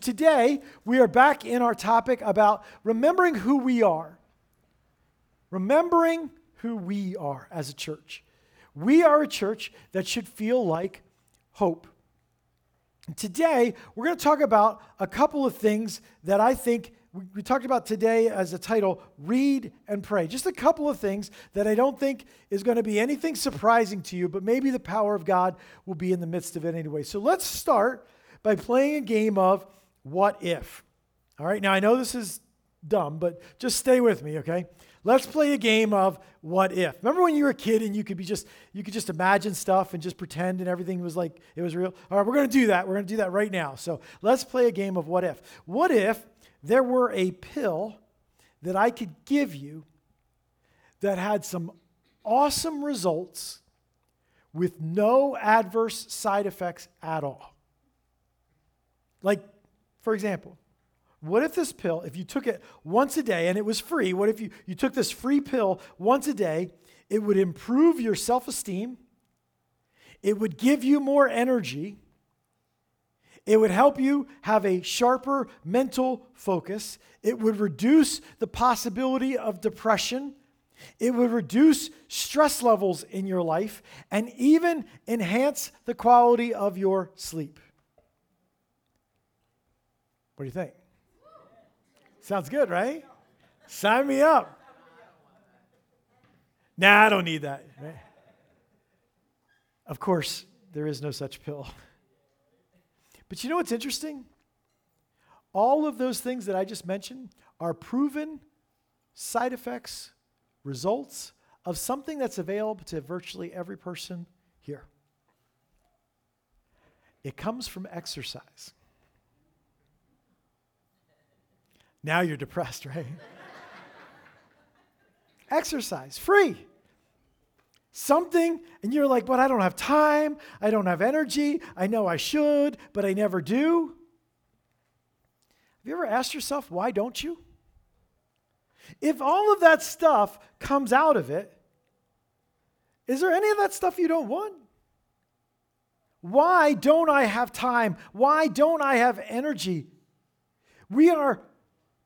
Today, we are back in our topic about remembering who we are. Remembering who we are as a church. We are a church that should feel like hope. Today, we're going to talk about a couple of things that I think we, talked about today as a title Read and Pray. Just a couple of things that I don't think is going to be anything surprising to you, but maybe the power of God will be in the midst of it anyway. So let's start by playing a game of what if. All right, now I know this is dumb, but just stay with me, okay? Let's play a game of what if. Remember when you were a kid and you could be just you could just imagine stuff and just pretend and everything was like it was real? All right, we're going to do that. We're going to do that right now. So, let's play a game of what if. What if there were a pill that I could give you that had some awesome results with no adverse side effects at all? Like for example, what if this pill, if you took it once a day and it was free, what if you, you took this free pill once a day? It would improve your self esteem, it would give you more energy, it would help you have a sharper mental focus, it would reduce the possibility of depression. It would reduce stress levels in your life and even enhance the quality of your sleep. What do you think? Sounds good, right? Sign me up. Nah, I don't need that. Of course, there is no such pill. But you know what's interesting? All of those things that I just mentioned are proven side effects, results of something that's available to virtually every person here. It comes from exercise. Now you're depressed, right? Exercise, free. Something, and you're like, but I don't have time. I don't have energy. I know I should, but I never do. Have you ever asked yourself, why don't you? If all of that stuff comes out of it, is there any of that stuff you don't want? Why don't I have time? Why don't I have energy? We are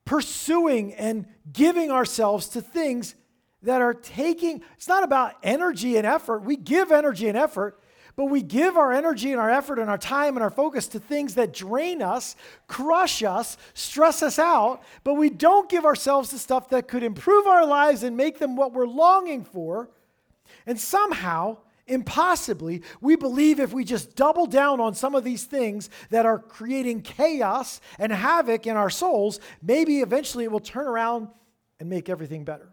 pursuing and giving ourselves to things that are taking, it's not about energy and effort. We give energy and effort, but we give our energy and our effort and our time and our focus to things that drain us, crush us, stress us out, but we don't give ourselves to stuff that could improve our lives and make them what we're longing for. And somehow, Impossibly, we believe if we just double down on some of these things that are creating chaos and havoc in our souls, maybe eventually it will turn around and make everything better.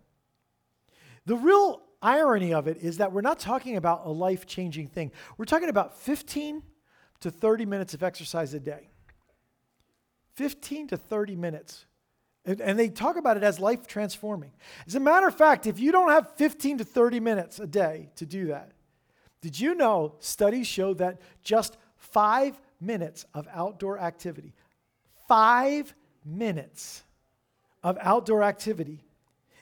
The real irony of it is that we're not talking about a life changing thing. We're talking about 15 to 30 minutes of exercise a day. 15 to 30 minutes. And, they talk about it as life transforming. As a matter of fact, if you don't have 15 to 30 minutes a day to do that, did you know studies show that just five minutes of outdoor activity, five minutes of outdoor activity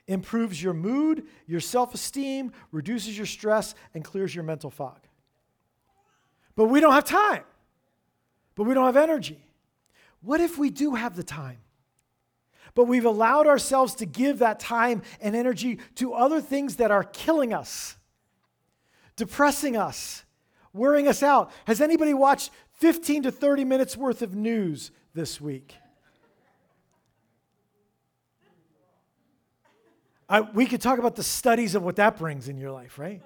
improves your mood, your self esteem, reduces your stress, and clears your mental fog? But we don't have time, but we don't have energy. What if we do have the time? But we've allowed ourselves to give that time and energy to other things that are killing us depressing us, wearing us out. Has anybody watched 15 to 30 minutes worth of news this week? I, we could talk about the studies of what that brings in your life, right?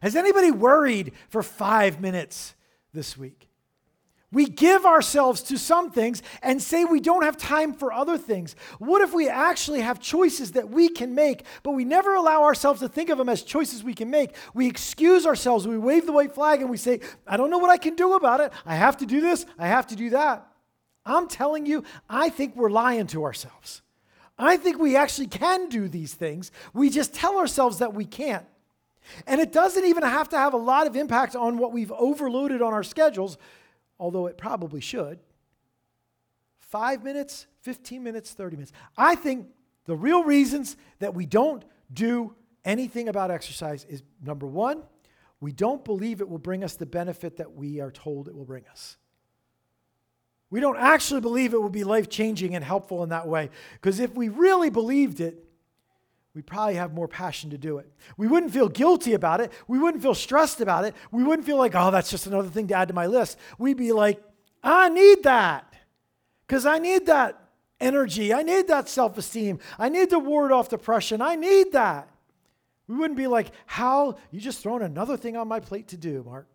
Has anybody worried for five minutes this week? We give ourselves to some things and say we don't have time for other things. What if we actually have choices that we can make, but we never allow ourselves to think of them as choices we can make? We excuse ourselves, we wave the white flag, and we say, I don't know what I can do about it. I have to do this, I have to do that. I'm telling you, I think we're lying to ourselves. I think we actually can do these things. We just tell ourselves that we can't. And it doesn't even have to have a lot of impact on what we've overloaded on our schedules although it probably should. Five minutes, 15 minutes, 30 minutes. I think the real reasons that we don't do anything about exercise is number one, we don't believe it will bring us the benefit that we are told it will bring us. We don't actually believe it will be life changing and helpful in that way. Because if we really believed it, we'd probably have more passion to do it. We wouldn't feel guilty about it. We wouldn't feel stressed about it. We wouldn't feel like, oh, that's just another thing to add to my list. We'd be like, I need that because I need that energy. I need that self esteem. I need to ward off depression. I need that. We wouldn't be like, how? You just thrown another thing on my plate to do, Mark.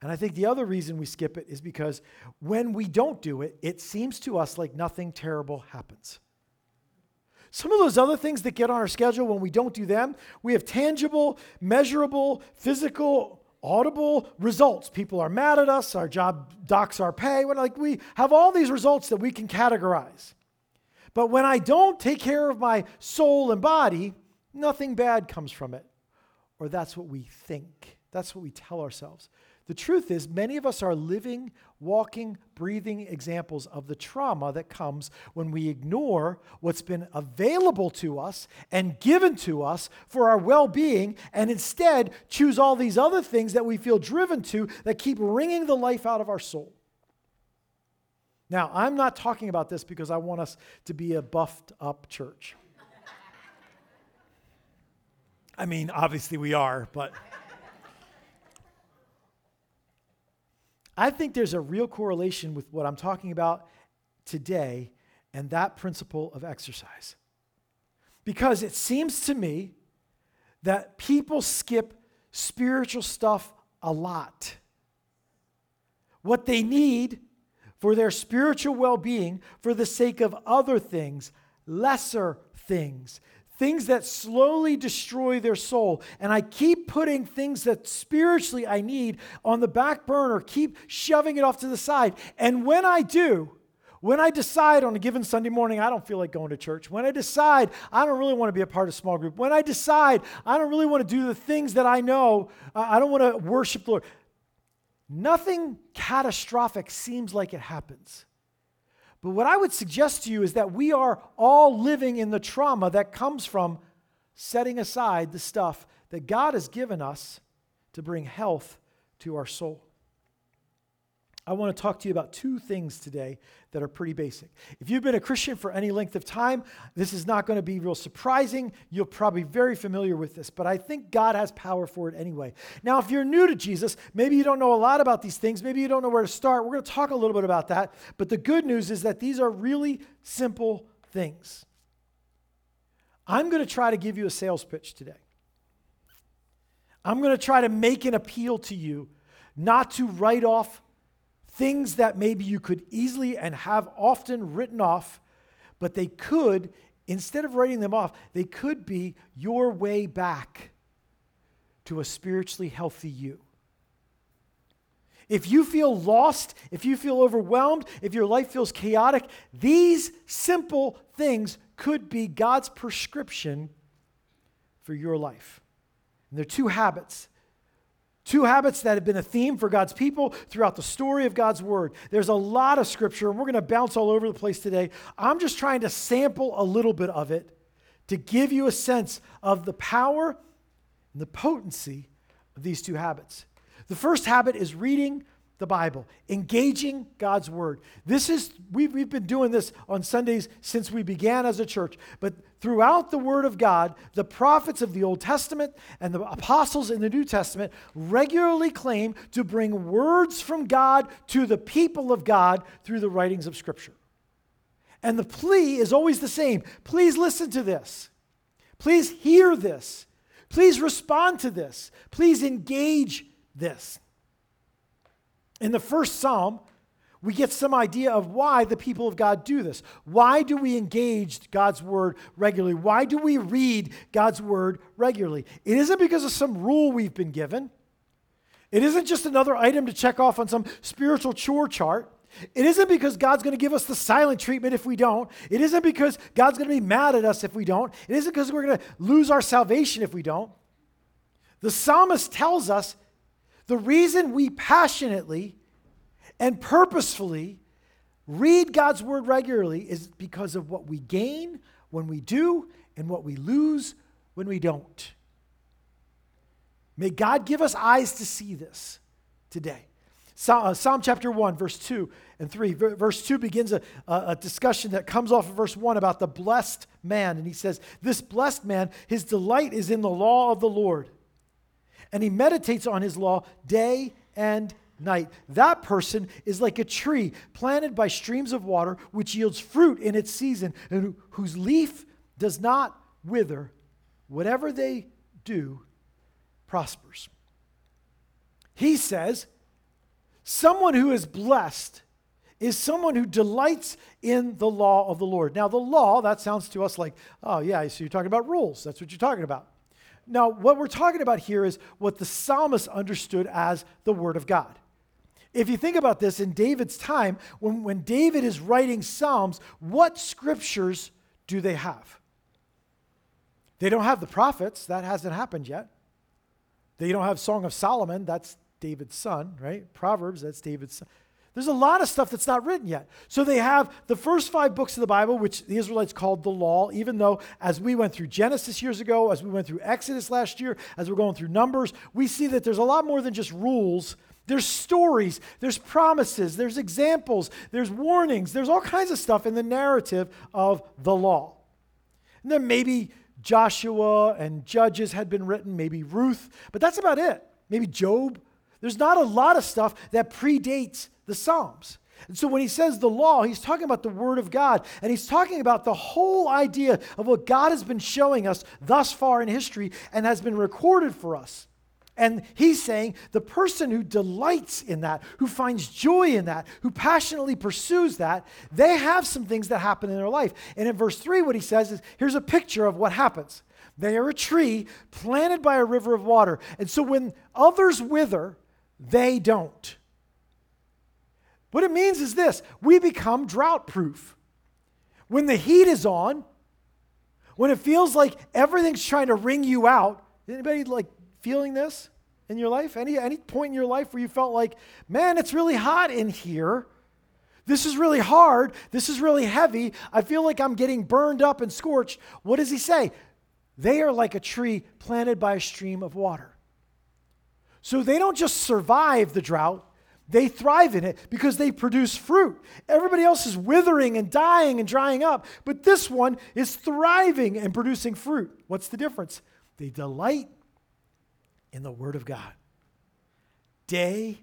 And I think the other reason we skip it is because when we don't do it, it seems to us like nothing terrible happens. Some of those other things that get on our schedule, when we don't do them, we have tangible, measurable, physical, audible results. People are mad at us, our job docks our pay. Like we have all these results that we can categorize. But when I don't take care of my soul and body, nothing bad comes from it. Or that's what we think. That's what we tell ourselves. The truth is, many of us are living, walking, breathing examples of the trauma that comes when we ignore what's been available to us and given to us for our well being and instead choose all these other things that we feel driven to that keep wringing the life out of our soul. Now, I'm not talking about this because I want us to be a buffed up church. I mean, obviously we are, but. I think there's a real correlation with what I'm talking about today and that principle of exercise. Because it seems to me that people skip spiritual stuff a lot. What they need for their spiritual well being, for the sake of other things, lesser things, things that slowly destroy their soul. And I keep putting things that spiritually I need on the back burner, keep shoving it off to the side. And when I do, when I decide on a given Sunday morning, I don't feel like going to church. When I decide I don't really want to be a part of a small group. When I decide I don't really want to do the things that I know, I don't want to worship the Lord. Nothing catastrophic seems like it happens. But what I would suggest to you is that we are all living in the trauma that comes from setting aside the stuff that God has given us to bring health to our soul. I want to talk to you about two things today that are pretty basic. If you've been a Christian for any length of time, this is not going to be real surprising. You're probably very familiar with this, but I think God has power for it anyway. Now, if you're new to Jesus, maybe you don't know a lot about these things, maybe you don't know where to start. We're going to talk a little bit about that. But the good news is that these are really simple things. I'm going to try to give you a sales pitch today. I'm going to try to make an appeal to you not to write off things that maybe you could easily and have often written off, but they could, instead of writing them off, they could be your way back to a spiritually healthy you. If you feel lost, if you feel overwhelmed, if your life feels chaotic, these simple things could be God's prescription for your life. And they're two habits Two habits that have been a theme for God's people throughout the story of God's word. There's a lot of scripture, and we're going to bounce all over the place today. I'm just trying to sample a little bit of it to give you a sense of the power and the potency of these two habits. The first habit is reading the Bible, engaging God's Word. This is, we've, we've been doing this on Sundays since we began as a church, but throughout the Word of God, the prophets of the Old Testament and the apostles in the New Testament regularly claim to bring words from God to the people of God through the writings of Scripture. And the plea is always the same please listen to this, please hear this, please respond to this, please engage this. In the first psalm, we get some idea of why the people of God do this. Why do we engage God's word regularly? Why do we read God's word regularly? It isn't because of some rule we've been given. It isn't just another item to check off on some spiritual chore chart. It isn't because God's going to give us the silent treatment if we don't. It isn't because God's going to be mad at us if we don't. It isn't because we're going to lose our salvation if we don't. The psalmist tells us the reason we passionately and purposefully read God's word regularly is because of what we gain when we do and what we lose when we don't. May God give us eyes to see this today. uh, Psalm chapter 1, verse 2 and 3. Verse 2 begins a, a discussion that comes off of verse 1 about the blessed man. And he says, This blessed man, his delight is in the law of the Lord. And he meditates on his law day and night. That person is like a tree planted by streams of water, which yields fruit in its season, and whose leaf does not wither. Whatever they do prospers. He says, someone who is blessed is someone who delights in the law of the Lord. Now, the law, that sounds to us like, oh, yeah, so you're talking about rules. That's what you're talking about. Now, what we're talking about here is what the psalmist understood as the Word of God. If you think about this, in David's time, when, when David is writing Psalms, what scriptures do they have? They don't have the prophets, that hasn't happened yet. They don't have Song of Solomon, that's David's son, right? Proverbs, that's David's son. There's a lot of stuff that's not written yet. So they have the first five books of the Bible, which the Israelites called the law, even though as we went through Genesis years ago, as we went through Exodus last year, as we're going through Numbers, we see that there's a lot more than just rules. There's stories, there's promises, there's examples, there's warnings, there's all kinds of stuff in the narrative of the law. And then maybe Joshua and Judges had been written, maybe Ruth, but that's about it. Maybe Job. There's not a lot of stuff that predates the Psalms. And so when he says the law, he's talking about the Word of God. And he's talking about the whole idea of what God has been showing us thus far in history and has been recorded for us. And he's saying the person who delights in that, who finds joy in that, who passionately pursues that, they have some things that happen in their life. And in verse 3, what he says is here's a picture of what happens. They are a tree planted by a river of water. And so when others wither, they don't. What it means is this we become drought proof. When the heat is on, when it feels like everything's trying to wring you out, anybody like feeling this in your life? Any, any point in your life where you felt like, man, it's really hot in here? This is really hard. This is really heavy. I feel like I'm getting burned up and scorched. What does he say? They are like a tree planted by a stream of water. So they don't just survive the drought, they thrive in it because they produce fruit. Everybody else is withering and dying and drying up, but this one is thriving and producing fruit. What's the difference? They delight in the Word of God day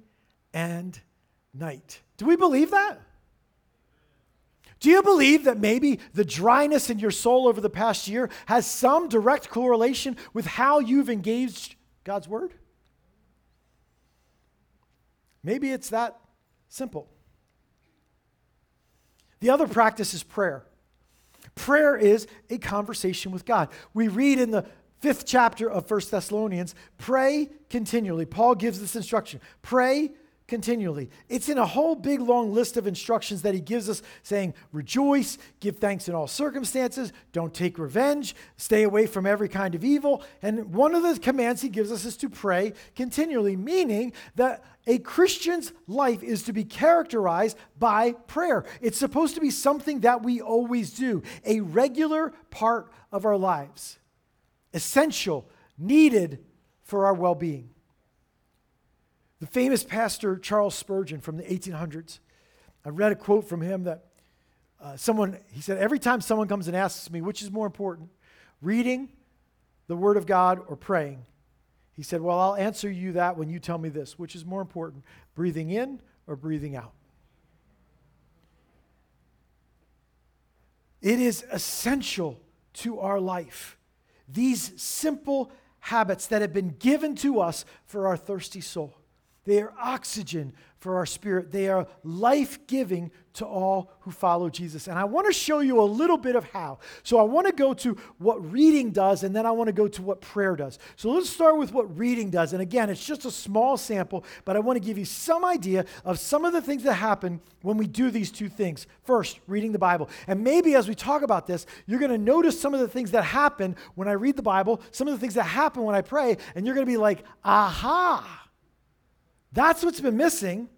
and night. Do we believe that? Do you believe that maybe the dryness in your soul over the past year has some direct correlation with how you've engaged God's Word? Maybe it's that simple. The other practice is prayer. Prayer is a conversation with God. We read in the fifth chapter of First Thessalonians pray continually. Paul gives this instruction pray continually. It's in a whole big long list of instructions that he gives us saying, rejoice, give thanks in all circumstances, don't take revenge, stay away from every kind of evil. And one of the commands he gives us is to pray continually, meaning that a Christian's life is to be characterized by prayer. It's supposed to be something that we always do, a regular part of our lives, essential, needed for our well being. The famous pastor Charles Spurgeon from the 1800s, I read a quote from him that uh, someone, he said, Every time someone comes and asks me, which is more important, reading the Word of God or praying? He said, Well, I'll answer you that when you tell me this, which is more important, breathing in or breathing out? It is essential to our life. These simple habits that have been given to us for our thirsty soul. They are oxygen for our spirit. They are life giving to all who follow Jesus. And I want to show you a little bit of how. So I want to go to what reading does, and then I want to go to what prayer does. So let's start with what reading does. And again, it's just a small sample, but I want to give you some idea of some of the things that happen when we do these two things. First, reading the Bible. And maybe as we talk about this, you're going to notice some of the things that happen when I read the Bible, some of the things that happen when I pray, and you're going to be like, aha. That's what's been missing.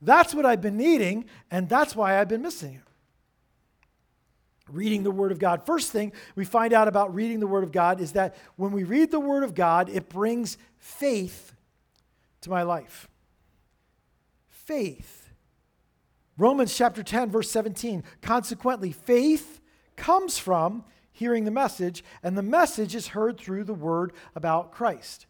That's what I've been needing, and that's why I've been missing it. Reading the Word of God. First thing we find out about reading the Word of God is that when we read the Word of God, it brings faith to my life. faith. Romans chapter 10, verse 17. Consequently, faith comes from hearing the message, and the message is heard through the word about Christ.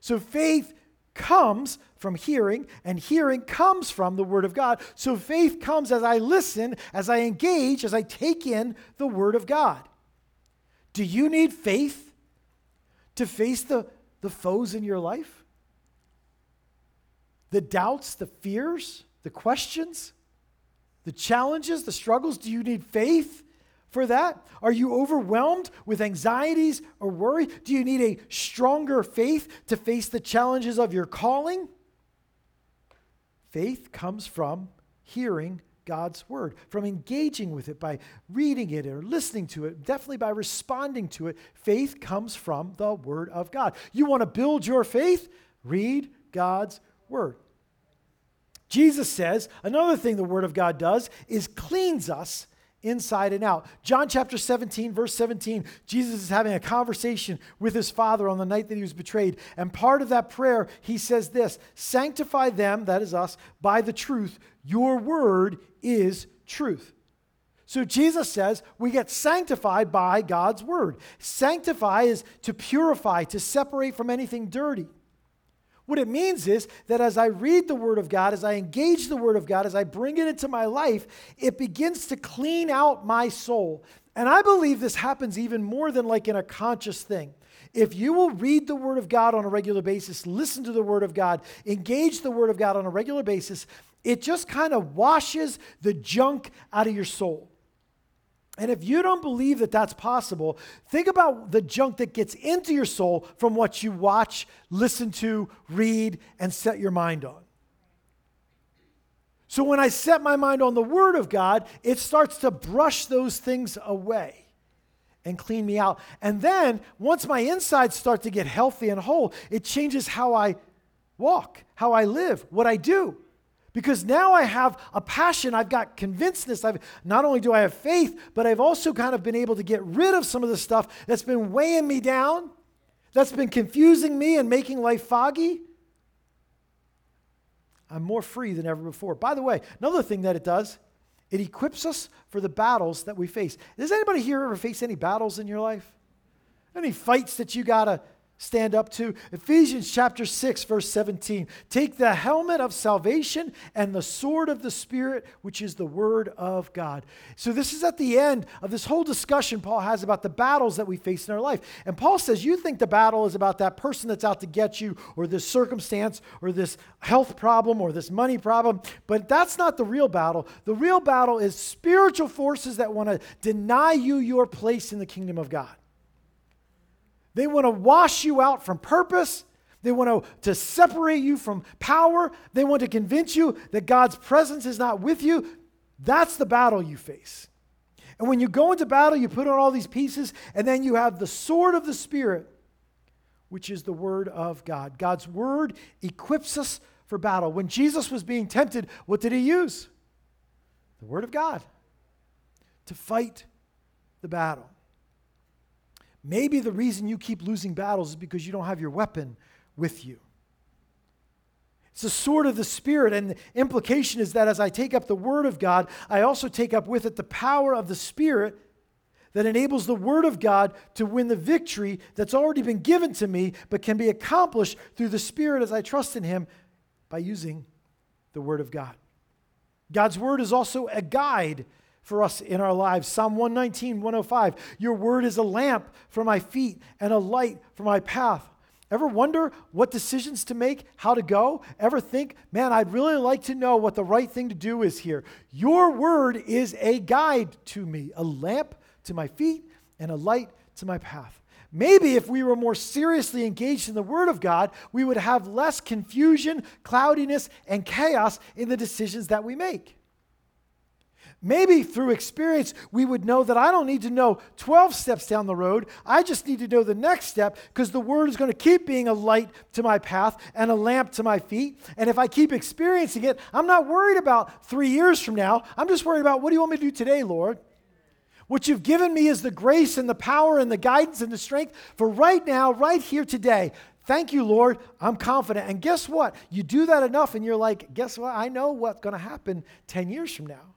So faith comes from hearing, and hearing comes from the Word of God. So faith comes as I listen, as I engage, as I take in the Word of God. Do you need faith to face the, the foes in your life? The doubts, the fears, the questions, the challenges, the struggles? Do you need faith for that? Are you overwhelmed with anxieties or worry? Do you need a stronger faith to face the challenges of your calling? Faith comes from hearing God's word, from engaging with it by reading it or listening to it, definitely by responding to it. Faith comes from the word of God. You want to build your faith? Read God's word. Jesus says another thing the word of God does is cleans us inside and out. John chapter 17, verse 17, Jesus is having a conversation with his Father on the night that he was betrayed. And part of that prayer, he says this Sanctify them, that is us, by the truth. Your word is truth. So Jesus says we get sanctified by God's word. Sanctify is to purify, to separate from anything dirty. What it means is that as I read the Word of God, as I engage the Word of God, as I bring it into my life, it begins to clean out my soul. And I believe this happens even more than like in a conscious thing. If you will read the Word of God on a regular basis, listen to the Word of God, engage the Word of God on a regular basis, it just kind of washes the junk out of your soul. And if you don't believe that that's possible, think about the junk that gets into your soul from what you watch, listen to, read, and set your mind on. So when I set my mind on the Word of God, it starts to brush those things away and clean me out. And then once my insides start to get healthy and whole, it changes how I walk, how I live, what I do. Because now I have a passion, I've got convincedness. I've not only do I have faith, but I've also kind of been able to get rid of some of the stuff that's been weighing me down, that's been confusing me and making life foggy. I'm more free than ever before. By the way, another thing that it does, it equips us for the battles that we face. Does anybody here ever face any battles in your life? Any fights that you got to stand up to. Ephesians chapter 6, verse 17. Take the helmet of salvation and the sword of the Spirit, which is the word of God. So, this is at the end of this whole discussion Paul has about the battles that we face in our life. And Paul says, You think the battle is about that person that's out to get you, or this circumstance, or this health problem, or this money problem. But that's not the real battle. The real battle is spiritual forces that want to deny you your place in the kingdom of God. They want to wash you out from purpose. They want to, to separate you from power. They want to convince you that God's presence is not with you. That's the battle you face. And when you go into battle, you put on all these pieces, and then you have the sword of the Spirit, which is the Word of God. God's Word equips us for battle. When Jesus was being tempted, what did he use? The Word of God to fight the battle. Maybe the reason you keep losing battles is because you don't have your weapon with you. It's the sword of the Spirit, and the implication is that as I take up the Word of God, I also take up with it the power of the Spirit that enables the Word of God to win the victory that's already been given to me, but can be accomplished through the Spirit as I trust in Him by using the Word of God. God's Word is also a guide for us in our lives. Psalm 119, 105. Your word is a lamp for my feet and a light for my path. Ever wonder what decisions to make, how to go? Ever think, man, I'd really like to know what the right thing to do is here? Your word is a guide to me, a lamp to my feet and a light to my path. Maybe if we were more seriously engaged in the Word of God, we would have less confusion, cloudiness, and chaos in the decisions that we make. Maybe through experience, we would know that I don't need to know 12 steps down the road. I just need to know the next step because the word is going to keep being a light to my path and a lamp to my feet. And if I keep experiencing it, I'm not worried about three years from now. I'm just worried about what do you want me to do today, Lord? What you've given me is the grace and the power and the guidance and the strength for right now, right here today. Thank you, Lord. I'm confident. And guess what? You do that enough, and you're like, guess what? I know what's going to happen 10 years from now.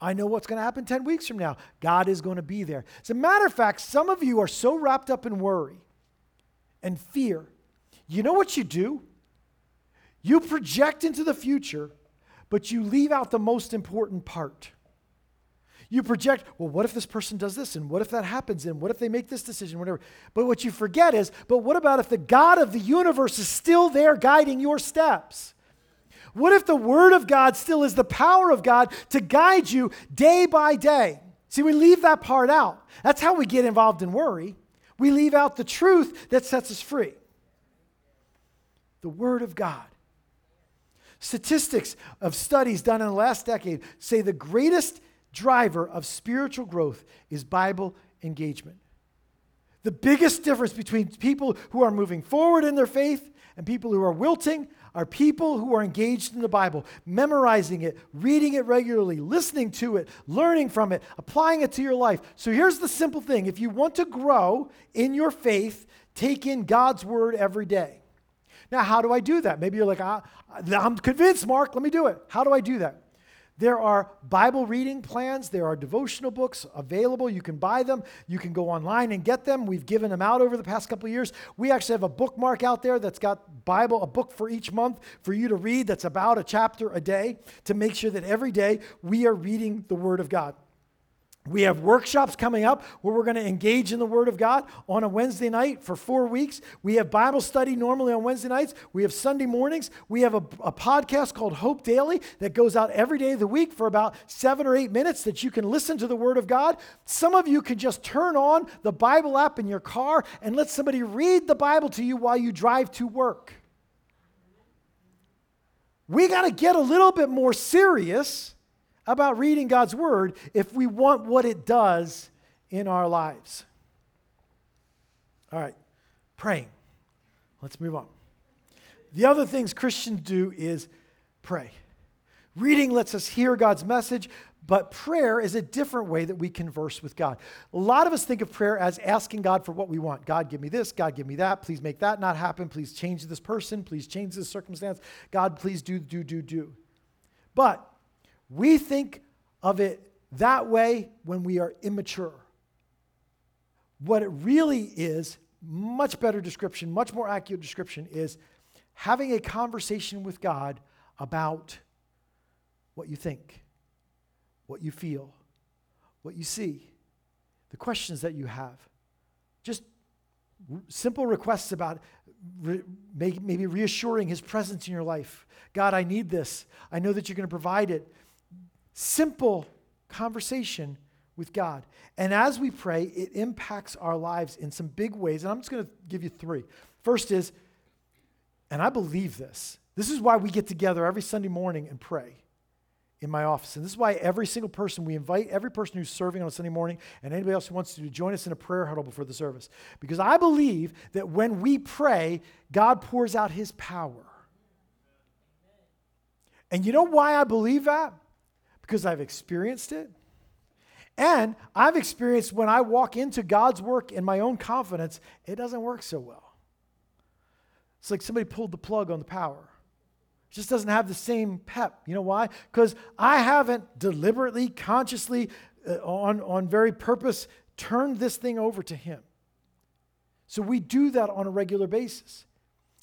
I know what's going to happen 10 weeks from now. God is going to be there. As a matter of fact, some of you are so wrapped up in worry and fear. You know what you do? You project into the future, but you leave out the most important part. You project, well, what if this person does this? And what if that happens? And what if they make this decision? Whatever. But what you forget is, but what about if the God of the universe is still there guiding your steps? What if the Word of God still is the power of God to guide you day by day? See, we leave that part out. That's how we get involved in worry. We leave out the truth that sets us free the Word of God. Statistics of studies done in the last decade say the greatest driver of spiritual growth is Bible engagement. The biggest difference between people who are moving forward in their faith and people who are wilting are people who are engaged in the Bible, memorizing it, reading it regularly, listening to it, learning from it, applying it to your life. So here's the simple thing if you want to grow in your faith, take in God's word every day. Now, how do I do that? Maybe you're like, I'm convinced, Mark, let me do it. How do I do that? There are Bible reading plans, there are devotional books available. You can buy them, you can go online and get them. We've given them out over the past couple years. We actually have a bookmark out there that's got Bible, a book for each month for you to read that's about a chapter a day to make sure that every day we are reading the Word of God. We have workshops coming up where we're going to engage in the Word of God on a Wednesday night for four weeks. We have Bible study normally on Wednesday nights. We have Sunday mornings. We have a, a, podcast called Hope Daily that goes out every day of the week for about seven or eight minutes that you can listen to the Word of God. Some of you can just turn on the Bible app in your car and let somebody read the Bible to you while you drive to work. We got to get a little bit more serious about reading God's Word if we want what it does in our lives. All right, praying. Let's move on. The other things Christians do is pray. Reading lets us hear God's message, but prayer is a different way that we converse with God. A lot of us think of prayer as asking God for what we want. God, give me this. God, give me that. Please make that not happen. Please change this person. Please change this circumstance. God, please do, do, do, do. But we think of it that way when we are immature. What it really is, much better description, much more accurate description, is having a conversation with God about what you think, what you feel, what you see, the questions that you have. Just simple requests about re- maybe reassuring His presence in your life. God, I need this. I know that you're going to provide it simple conversation with God. And as we pray, it impacts our lives in some big ways. And I'm just going to give you three. First is, and I believe this, this is why we get together every Sunday morning and pray in my office. And this is why every single person, we invite every person who's serving on a Sunday morning and anybody else who wants to join us in a prayer huddle before the service. Because I believe that when we pray, God pours out his power. And you know why I believe that? Because I've experienced it. And I've experienced when I walk into God's work in my own confidence, it doesn't work so well. It's like somebody pulled the plug on the power. It just doesn't have the same pep. You know why? Because I haven't deliberately, consciously, uh, on, on very purpose, turned this thing over to Him. So we do that on a regular basis.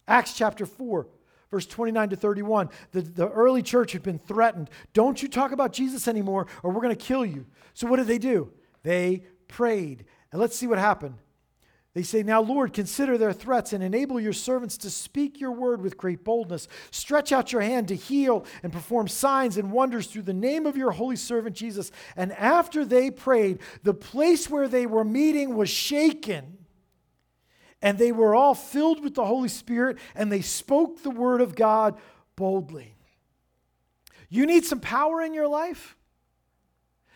Acts chapter 4, Verse 29 to 31, the, the early church had been threatened. Don't you talk about Jesus anymore, or we're going to kill you. So, what did they do? They prayed. And let's see what happened. They say, Now, Lord, consider their threats and enable your servants to speak your word with great boldness. Stretch out your hand to heal and perform signs and wonders through the name of your holy servant Jesus. And after they prayed, the place where they were meeting was shaken and they were all filled with the Holy Spirit and they spoke the word of God boldly. You need some power in your life?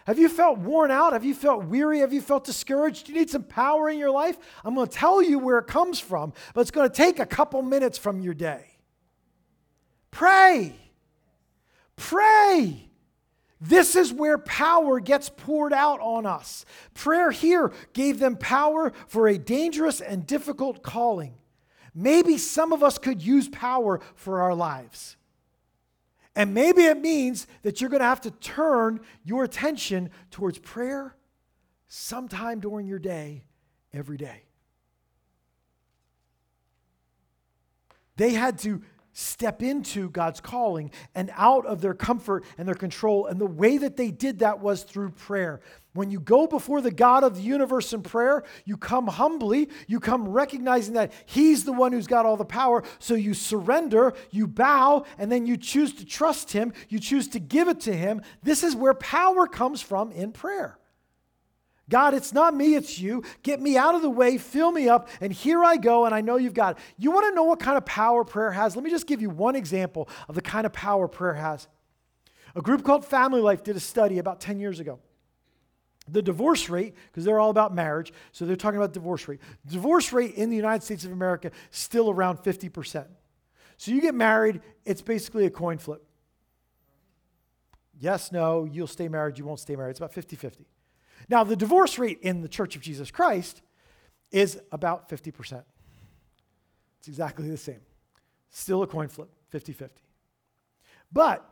Have you felt worn out? Have you felt weary? Have you felt discouraged? You need some power in your life? I'm going to tell you where it comes from, but it's going to take a couple minutes from your day. Pray. Pray. This is where power gets poured out on us. Prayer here gave them power for a dangerous and difficult calling. maybe some of us could use power for our lives. And maybe it means that you're going to have to turn your attention towards prayer sometime during your day, every day. They had to step into God's calling and out of their comfort and their control. And the way that they did that was through prayer. When you go before the God of the universe in prayer, you come humbly, you come recognizing that He's the one who's got all the power. So you surrender, you bow, and then you choose to trust Him, you choose to give it to Him. This is where power comes from in prayer. God, it's not me, it's you. Get me out of the way, fill me up, and here I go, and I know you've got it. You want to know what kind of power prayer has? Let me just give you one example of the kind of power prayer has. A group called Family Life did a study about 10 years ago. The divorce rate, because they're all about marriage, so they're talking about divorce rate. Divorce rate in the United States of America still around 50%. So you get married, it's basically a coin flip. Yes, no, you'll stay married, you won't stay married. It's about 50 50. Now, the divorce rate in the Church of Jesus Christ is about 50%. It's exactly the same. Still a coin flip, 50 50. But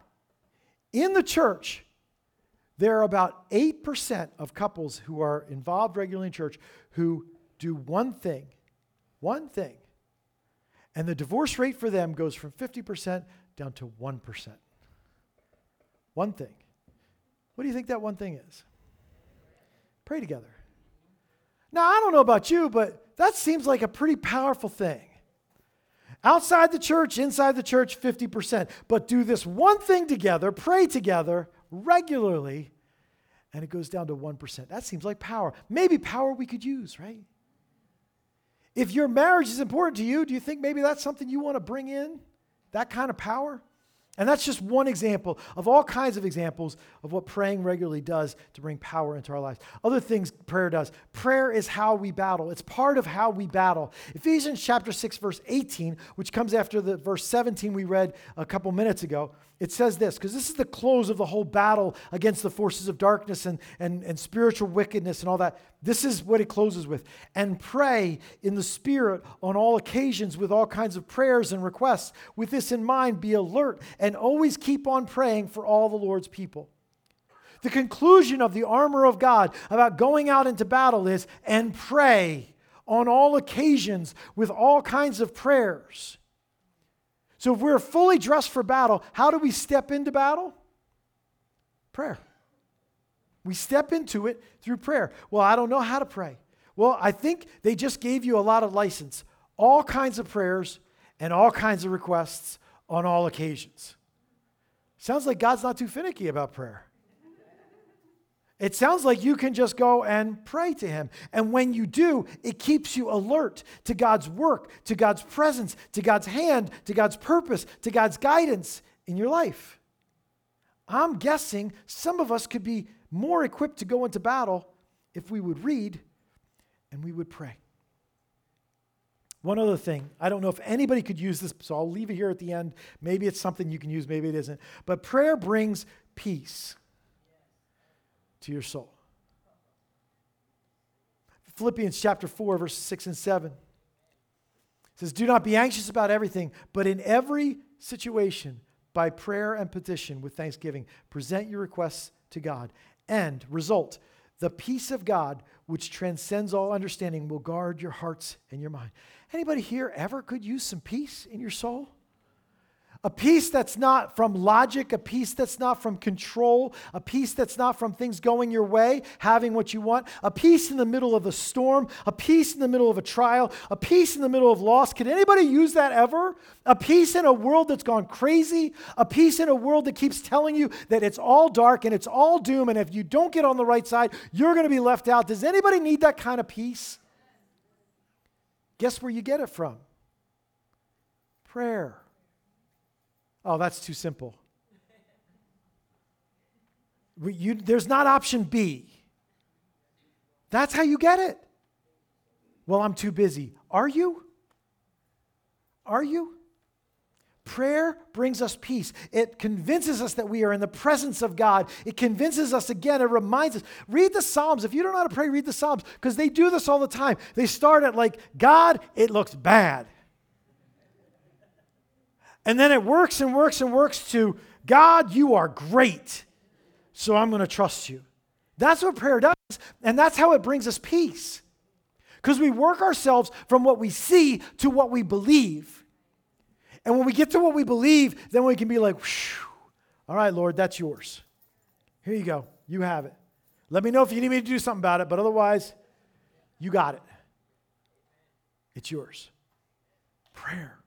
in the church, there are about 8% of couples who are involved regularly in church who do one thing, one thing. And the divorce rate for them goes from 50% down to 1%. One thing. What do you think that one thing is? Pray together. Now, I don't know about you, but that seems like a pretty powerful thing. Outside the church, inside the church, 50%. But do this one thing together, pray together regularly, and it goes down to 1%. That seems like power. Maybe power we could use, right? If your marriage is important to you, do you think maybe that's something you want to bring in? That kind of power? And that's just one example of all kinds of examples of what praying regularly does to bring power into our lives. Other things prayer does. Prayer is how we battle. It's part of how we battle. Ephesians chapter 6 verse 18, which comes after the verse 17 we read a couple minutes ago, it says this, because this is the close of the whole battle against the forces of darkness and, and, and spiritual wickedness and all that. This is what it closes with. And pray in the Spirit on all occasions with all kinds of prayers and requests. With this in mind, be alert and always keep on praying for all the Lord's people. The conclusion of the armor of God about going out into battle is and pray on all occasions with all kinds of prayers. So if we're fully dressed for battle, how do we step into battle? Prayer. We step into it through prayer. Well, I don't know how to pray. Well, I think they just gave you a lot of license. All kinds of prayers and all kinds of requests on all occasions. Sounds like God's not too finicky about prayer. It sounds like you can just go and pray to Him. And when you do, it keeps you alert to God's work, to God's presence, to God's hand, to God's purpose, to God's guidance in your life. I'm guessing some of us could be more equipped to go into battle if we would read and we would pray. One other thing, I don't know if anybody could use this, so I'll leave it here at the end. Maybe it's something you can use, maybe it isn't. But prayer brings peace to your soul. Philippians chapter 4, verses 6 and 7 says, Do not be anxious about everything, but in every situation, by prayer and petition with thanksgiving, present your requests to God. And result, the peace of God, which transcends all understanding, will guard your hearts and your mind. Anybody here ever could use some peace in your soul? A peace that's not from logic, a peace that's not from control, a peace that's not from things going your way, having what you want, a peace in the middle of a storm, a peace in the middle of a trial, a peace in the middle of loss. Could anybody use that ever? A peace in a world that's gone crazy, a peace in a world that keeps telling you that it's all dark and it's all doom, and if you don't get on the right side, you're going to be left out. Does anybody need that kind of peace? Guess where you get it from? Prayer. Oh, that's too simple. You, there's not option B. That's how you get it. Well, I'm too busy. Are you? Are you? Prayer brings us peace. It convinces us that we are in the presence of God. It convinces us again, it reminds us. Read the Psalms. If you don't know how to pray, read the Psalms because they do this all the time. They start at like, God, it looks bad. And then it works and works and works to God, you are great. So I'm going to trust you. That's what prayer does. And that's how it brings us peace. Because we work ourselves from what we see to what we believe. And when we get to what we believe, then we can be like, all right, Lord, that's yours. Here you go. You have it. Let me know if you need me to do something about it, but otherwise, you got it. It's yours. Prayer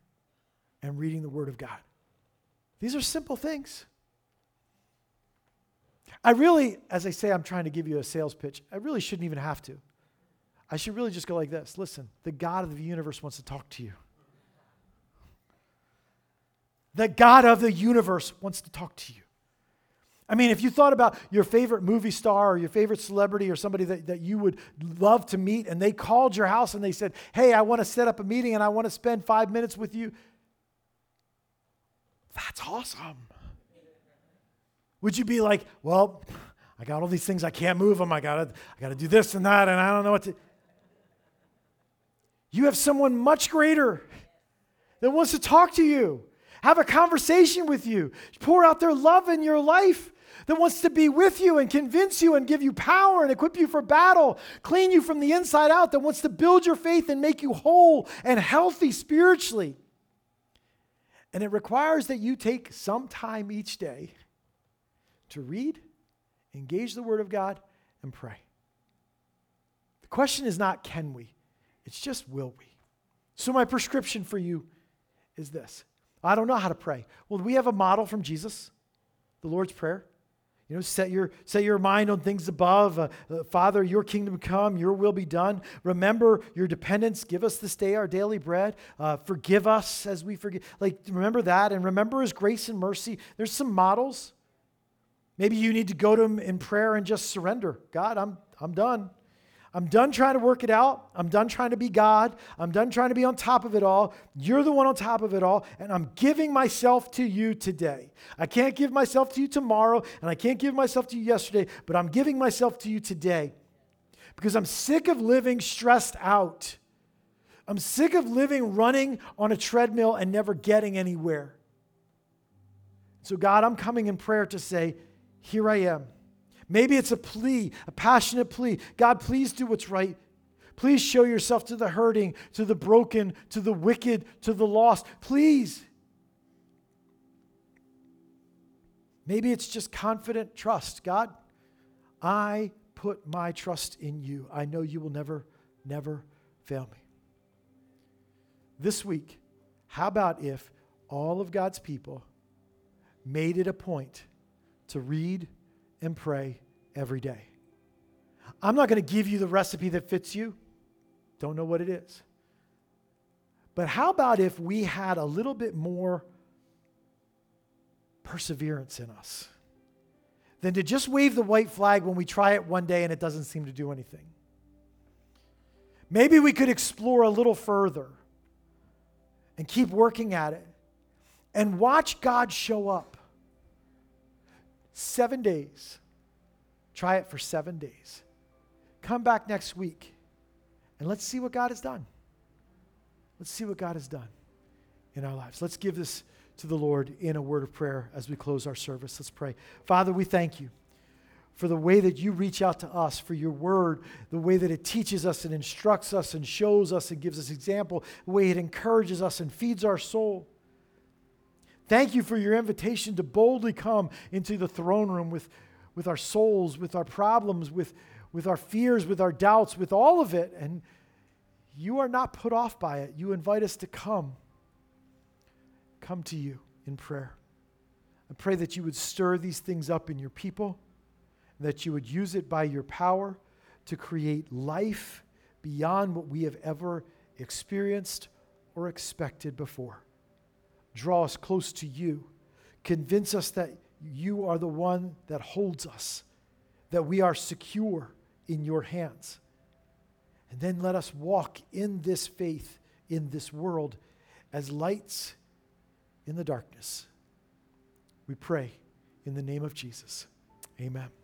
and reading the Word of God. These are simple things. I really, as I say, I'm trying to give you a sales pitch. I really shouldn't even have to. I should really just go like this Listen, the God of the universe wants to talk to you. The God of the universe wants to talk to you. I mean, if you thought about your favorite movie star or your favorite celebrity or somebody that, that you would love to meet, and they called your house and they said, Hey, I want to set up a meeting and I want to spend five minutes with you, that's awesome. Would you be like, Well, I got all these things, I can't move them, I gotta, I gotta do this and that, and I don't know what to. You have someone much greater that wants to talk to you, have a conversation with you, pour out their love in your life that wants to be with you and convince you and give you power and equip you for battle, clean you from the inside out, that wants to build your faith and make you whole and healthy spiritually. And it requires that you take some time each day to read, engage the Word of God, and pray. The question is not can we, it's just will we. So, my prescription for you is this I don't know how to pray. Well, we have a model from Jesus, the Lord's Prayer. You know, set your, set your mind on things above. Uh, uh, Father, your kingdom come, your will be done. Remember your dependence. Give us this day our daily bread. Uh, forgive us as we forgive. Like, remember that. And remember his grace and mercy. There's some models. Maybe you need to go to him in prayer and just surrender. God, I'm, I'm done. I'm done trying to work it out. I'm done trying to be God. I'm done trying to be on top of it all. You're the one on top of it all, and I'm giving myself to you today. I can't give myself to you tomorrow, and I can't give myself to you yesterday, but I'm giving myself to you today because I'm sick of living stressed out. I'm sick of living running on a treadmill and never getting anywhere. So, God, I'm coming in prayer to say, Here I am. Maybe it's a plea, a passionate plea. God, please do what's right. Please show yourself to the hurting, to the broken, to the wicked, to the lost. Please. Maybe it's just confident trust. God, I put my trust in you. I know you will never, never fail me. This week, how about if all of God's people made it a point to read and pray every day. I'm not going to give you the recipe that fits you. Don't know what it is. But how about if we had a little bit more perseverance in us than to just wave the white flag when we try it one day and it doesn't seem to do anything? Maybe we could explore a little further and keep working at it and watch God show up Seven days. Try it for seven days. Come back next week and let's see what God has done. Let's see what God has done in our lives. Let's give this to the Lord in a word of prayer as we close our service. Let's pray. Father, we thank you for the way that you reach out to us, for your word, the way that it teaches us and instructs us and shows us and gives us example, the way it encourages us and feeds our soul. Thank you for your invitation to boldly come into the throne room with, with our souls, with our problems, with, with our fears, with our doubts, with all of it. And you are not put off by it. You invite us to come. Come to you in prayer. I pray that you would stir these things up in your people, that you would use it by your power to create life beyond what we have ever experienced or expected before draw us close to you. Convince us that you are the one that holds us, that we are secure in your hands. And then let us walk in this faith in this world as lights in the darkness. We pray in the name of Jesus. Amen.